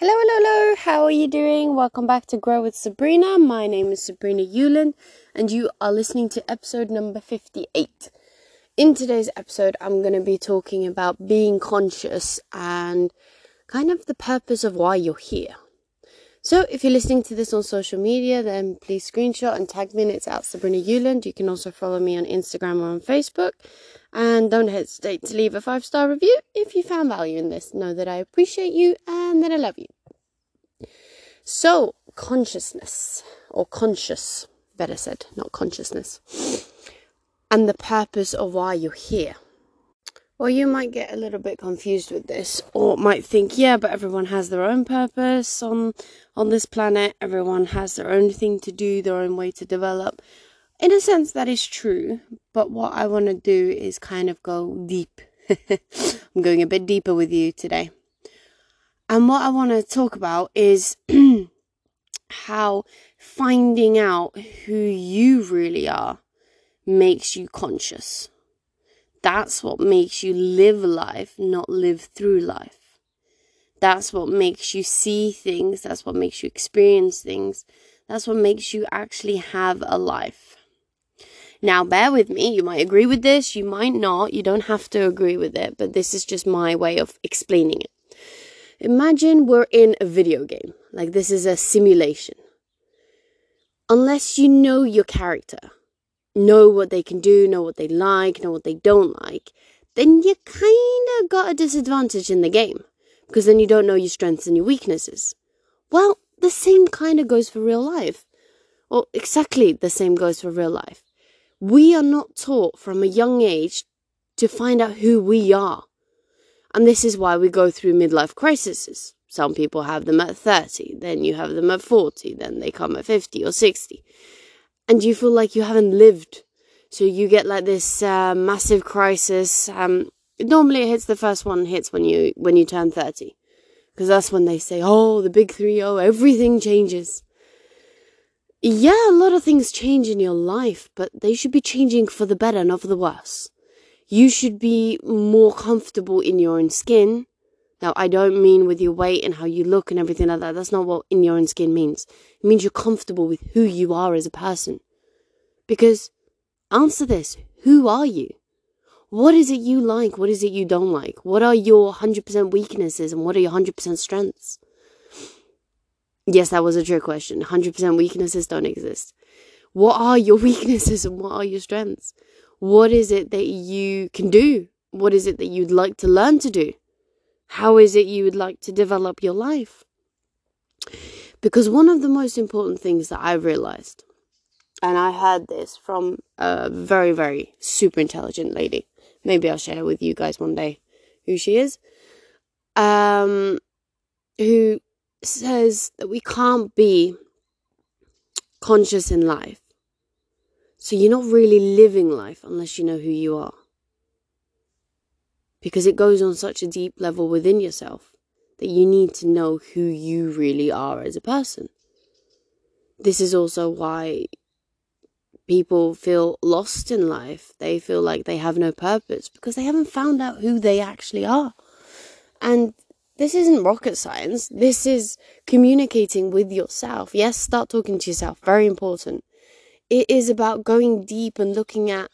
Hello, hello, hello. How are you doing? Welcome back to Grow with Sabrina. My name is Sabrina Yulin, and you are listening to episode number 58. In today's episode, I'm going to be talking about being conscious and kind of the purpose of why you're here. So, if you're listening to this on social media, then please screenshot and tag me. And it's at Sabrina Euland. You can also follow me on Instagram or on Facebook. And don't hesitate to leave a five star review if you found value in this. Know that I appreciate you and that I love you. So, consciousness, or conscious, better said, not consciousness, and the purpose of why you're here. Well, you might get a little bit confused with this, or might think, yeah, but everyone has their own purpose on on this planet. Everyone has their own thing to do, their own way to develop. In a sense, that is true. But what I want to do is kind of go deep. I'm going a bit deeper with you today. And what I want to talk about is how finding out who you really are makes you conscious that's what makes you live life, not live through life. That's what makes you see things. That's what makes you experience things. That's what makes you actually have a life. Now, bear with me. You might agree with this. You might not. You don't have to agree with it, but this is just my way of explaining it. Imagine we're in a video game. Like this is a simulation. Unless you know your character, know what they can do, know what they like, know what they don't like, then you kind of got a disadvantage in the game because then you don't know your strengths and your weaknesses. Well, the same kind of goes for real life. Well, exactly the same goes for real life. We are not taught from a young age to find out who we are. And this is why we go through midlife crises. Some people have them at 30, then you have them at 40, then they come at 50 or 60 and you feel like you haven't lived. So you get like this uh, massive crisis. Um, normally it hits the first one hits when you when you turn 30 because that's when they say oh the big 3 oh everything changes yeah a lot of things change in your life but they should be changing for the better not for the worse you should be more comfortable in your own skin now i don't mean with your weight and how you look and everything like that that's not what in your own skin means it means you're comfortable with who you are as a person because answer this who are you? What is it you like? What is it you don't like? What are your 100% weaknesses and what are your 100% strengths? Yes, that was a trick question. 100% weaknesses don't exist. What are your weaknesses and what are your strengths? What is it that you can do? What is it that you'd like to learn to do? How is it you would like to develop your life? Because one of the most important things that I've realized and I heard this from a very, very super intelligent lady. Maybe I'll share with you guys one day who she is. Um, who says that we can't be conscious in life. So you're not really living life unless you know who you are. Because it goes on such a deep level within yourself that you need to know who you really are as a person. This is also why people feel lost in life. They feel like they have no purpose because they haven't found out who they actually are. And this isn't rocket science. This is communicating with yourself. Yes, start talking to yourself. Very important. It is about going deep and looking at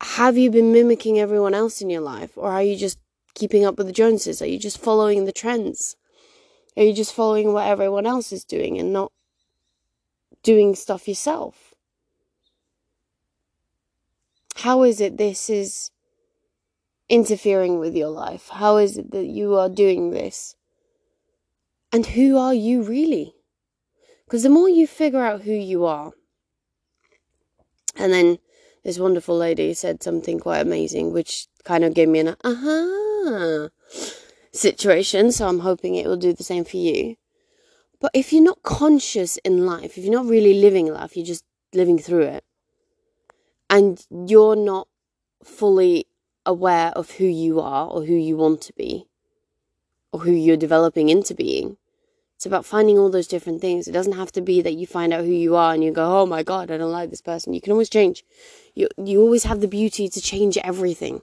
have you been mimicking everyone else in your life or are you just keeping up with the Joneses? Are you just following the trends? Are you just following what everyone else is doing and not doing stuff yourself? How is it this is interfering with your life? How is it that you are doing this? And who are you really? Because the more you figure out who you are, and then this wonderful lady said something quite amazing, which kind of gave me an aha situation. So I'm hoping it will do the same for you. But if you're not conscious in life, if you're not really living life, you're just living through it, and you're not fully aware of who you are or who you want to be or who you're developing into being. It's about finding all those different things. It doesn't have to be that you find out who you are and you go, "Oh my god, I don't like this person." You can always change. You you always have the beauty to change everything.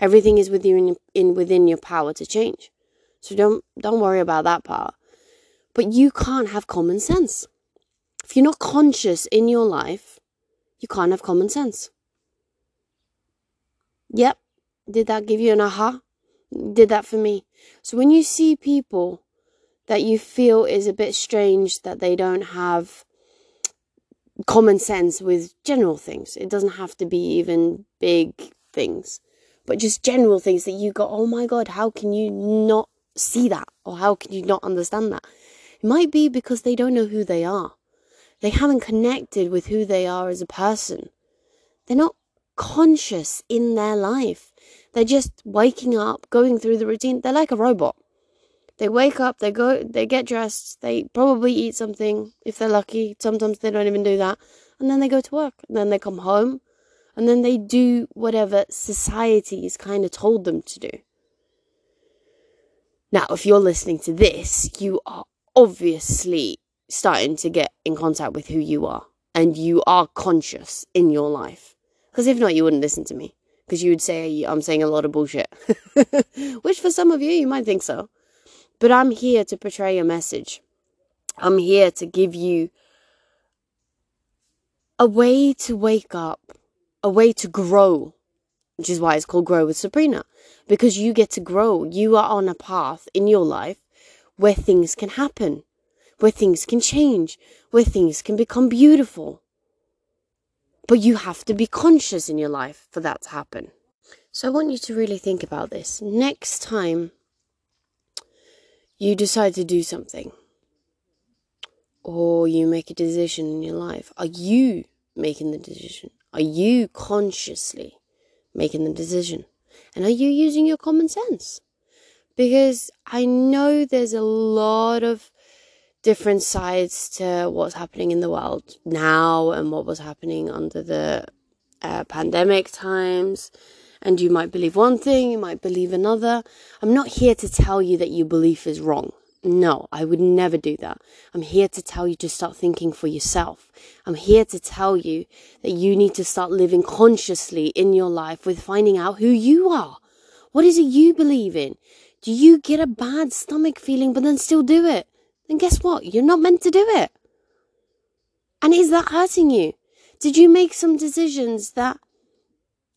Everything is within in within your power to change. So don't don't worry about that part. But you can't have common sense. If you're not conscious in your life, you can't have common sense. Yep. Did that give you an aha? Did that for me. So when you see people that you feel is a bit strange that they don't have common sense with general things. It doesn't have to be even big things, but just general things that you go, oh my God, how can you not see that? Or how can you not understand that? It might be because they don't know who they are. They haven't connected with who they are as a person. They're not conscious in their life. They're just waking up, going through the routine. They're like a robot. They wake up, they go, they get dressed, they probably eat something if they're lucky. Sometimes they don't even do that. And then they go to work. And then they come home. And then they do whatever society has kind of told them to do. Now, if you're listening to this, you are obviously starting to get in contact with who you are. And you are conscious in your life. Because if not, you wouldn't listen to me. Because you would say I'm saying a lot of bullshit. Which for some of you, you might think so. But I'm here to portray a message. I'm here to give you a way to wake up, a way to grow, which is why it's called Grow with Sabrina. Because you get to grow. You are on a path in your life where things can happen, where things can change, where things can become beautiful. But you have to be conscious in your life for that to happen. So I want you to really think about this. Next time you decide to do something or you make a decision in your life, are you making the decision? Are you consciously making the decision? And are you using your common sense? Because I know there's a lot of different sides to what's happening in the world now and what was happening under the uh, pandemic times and you might believe one thing, you might believe another. I'm not here to tell you that your belief is wrong. No, I would never do that. I'm here to tell you to start thinking for yourself. I'm here to tell you that you need to start living consciously in your life with finding out who you are. What is it you believe in? Do you get a bad stomach feeling but then still do it? Then guess what? You're not meant to do it. And is that hurting you? Did you make some decisions that,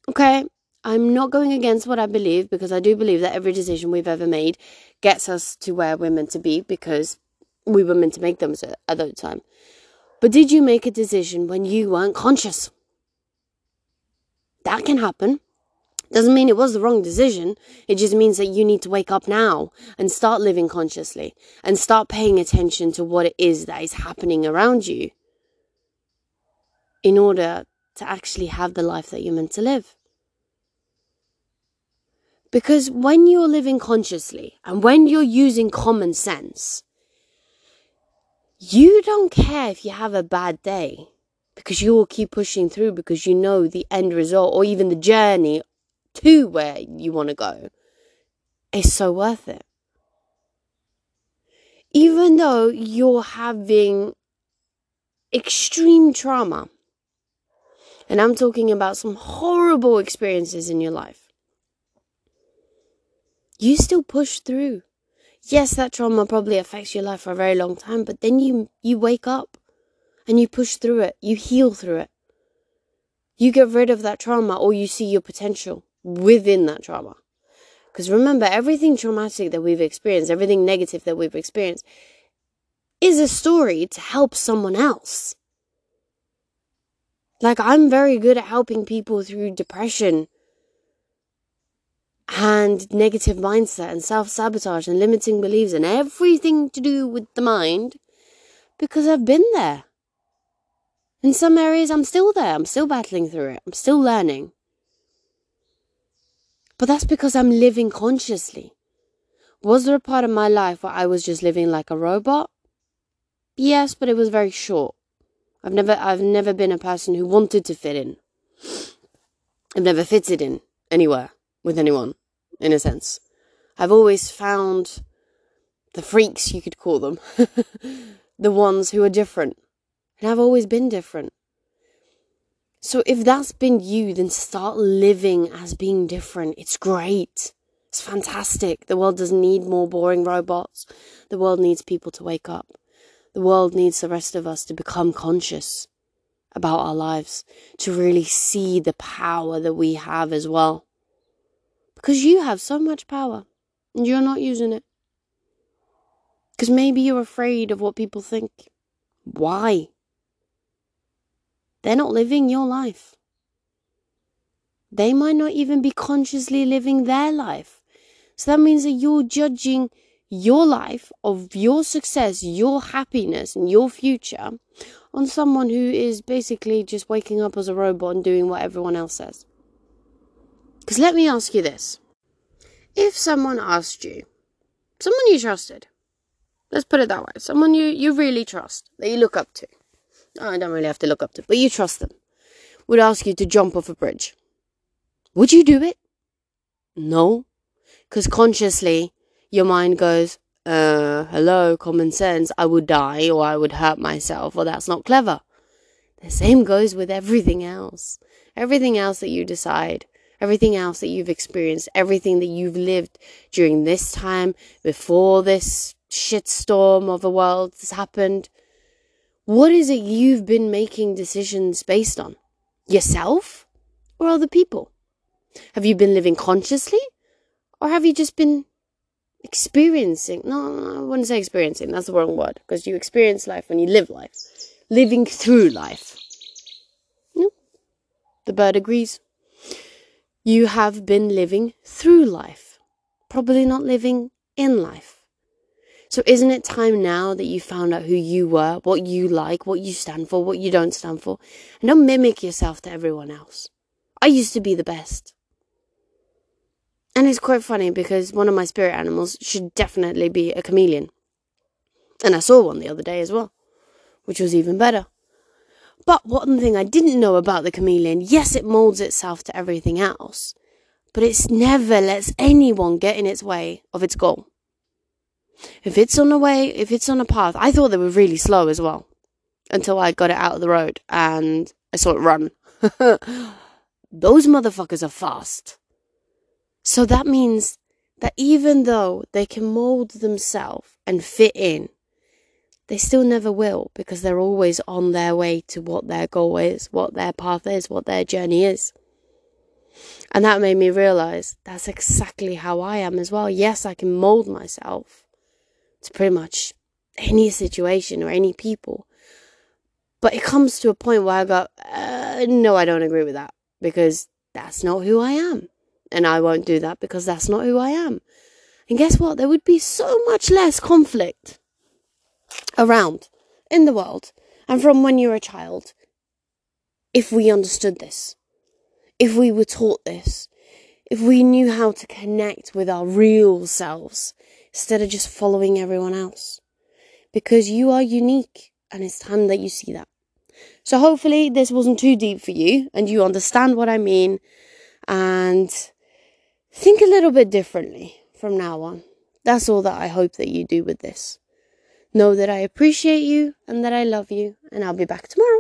okay, I'm not going against what I believe because I do believe that every decision we've ever made gets us to where we're meant to be because we were meant to make them at that time. But did you make a decision when you weren't conscious? That can happen. Doesn't mean it was the wrong decision. It just means that you need to wake up now and start living consciously and start paying attention to what it is that is happening around you in order to actually have the life that you're meant to live. Because when you're living consciously and when you're using common sense, you don't care if you have a bad day because you will keep pushing through because you know the end result or even the journey to where you want to go is so worth it. Even though you're having extreme trauma, and I'm talking about some horrible experiences in your life you still push through. Yes, that trauma probably affects your life for a very long time, but then you you wake up and you push through it. You heal through it. You get rid of that trauma or you see your potential within that trauma. Because remember, everything traumatic that we've experienced, everything negative that we've experienced, is a story to help someone else. Like, I'm very good at helping people through depression and negative mindset and self sabotage and limiting beliefs and everything to do with the mind because I've been there. In some areas, I'm still there. I'm still battling through it. I'm still learning. But that's because I'm living consciously. Was there a part of my life where I was just living like a robot? Yes, but it was very short. I've never I've never been a person who wanted to fit in. I've never fitted in anywhere with anyone, in a sense. I've always found the freaks, you could call them, the ones who are different. And I've always been different. So if that's been you, then start living as being different. It's great. It's fantastic. The world doesn't need more boring robots. The world needs people to wake up. The world needs the rest of us to become conscious about our lives, to really see the power that we have as well. Because you have so much power and you're not using it. Because maybe you're afraid of what people think. Why? They're not living your life. They might not even be consciously living their life. So that means that you're judging your life, of your success, your happiness, and your future on someone who is basically just waking up as a robot and doing what everyone else says. Because let me ask you this if someone asked you, someone you trusted, let's put it that way, someone you, you really trust, that you look up to, oh, I don't really have to look up to, but you trust them, would ask you to jump off a bridge, would you do it? No. Because consciously, your mind goes, uh, hello, common sense, I would die or I would hurt myself or that's not clever. The same goes with everything else. Everything else that you decide, everything else that you've experienced, everything that you've lived during this time, before this shitstorm of a world has happened. What is it you've been making decisions based on? Yourself or other people? Have you been living consciously or have you just been experiencing? No, I wouldn't say experiencing, that's the wrong word, because you experience life when you live life. Living through life. No, the bird agrees. You have been living through life, probably not living in life. So, isn't it time now that you found out who you were, what you like, what you stand for, what you don't stand for? And don't mimic yourself to everyone else. I used to be the best. And it's quite funny because one of my spirit animals should definitely be a chameleon. And I saw one the other day as well, which was even better. But one thing I didn't know about the chameleon yes, it molds itself to everything else, but it never lets anyone get in its way of its goal. If it's on a way, if it's on a path, I thought they were really slow as well until I got it out of the road and I saw it run. Those motherfuckers are fast. So that means that even though they can mold themselves and fit in, they still never will because they're always on their way to what their goal is, what their path is, what their journey is. And that made me realize that's exactly how I am as well. Yes, I can mold myself to pretty much any situation or any people. But it comes to a point where I go, uh, no, I don't agree with that because that's not who I am. And I won't do that because that's not who I am. And guess what? There would be so much less conflict around in the world and from when you're a child if we understood this, if we were taught this, if we knew how to connect with our real selves instead of just following everyone else. Because you are unique and it's time that you see that. So hopefully this wasn't too deep for you and you understand what I mean and think a little bit differently from now on. That's all that I hope that you do with this. Know that I appreciate you and that I love you, and I'll be back tomorrow.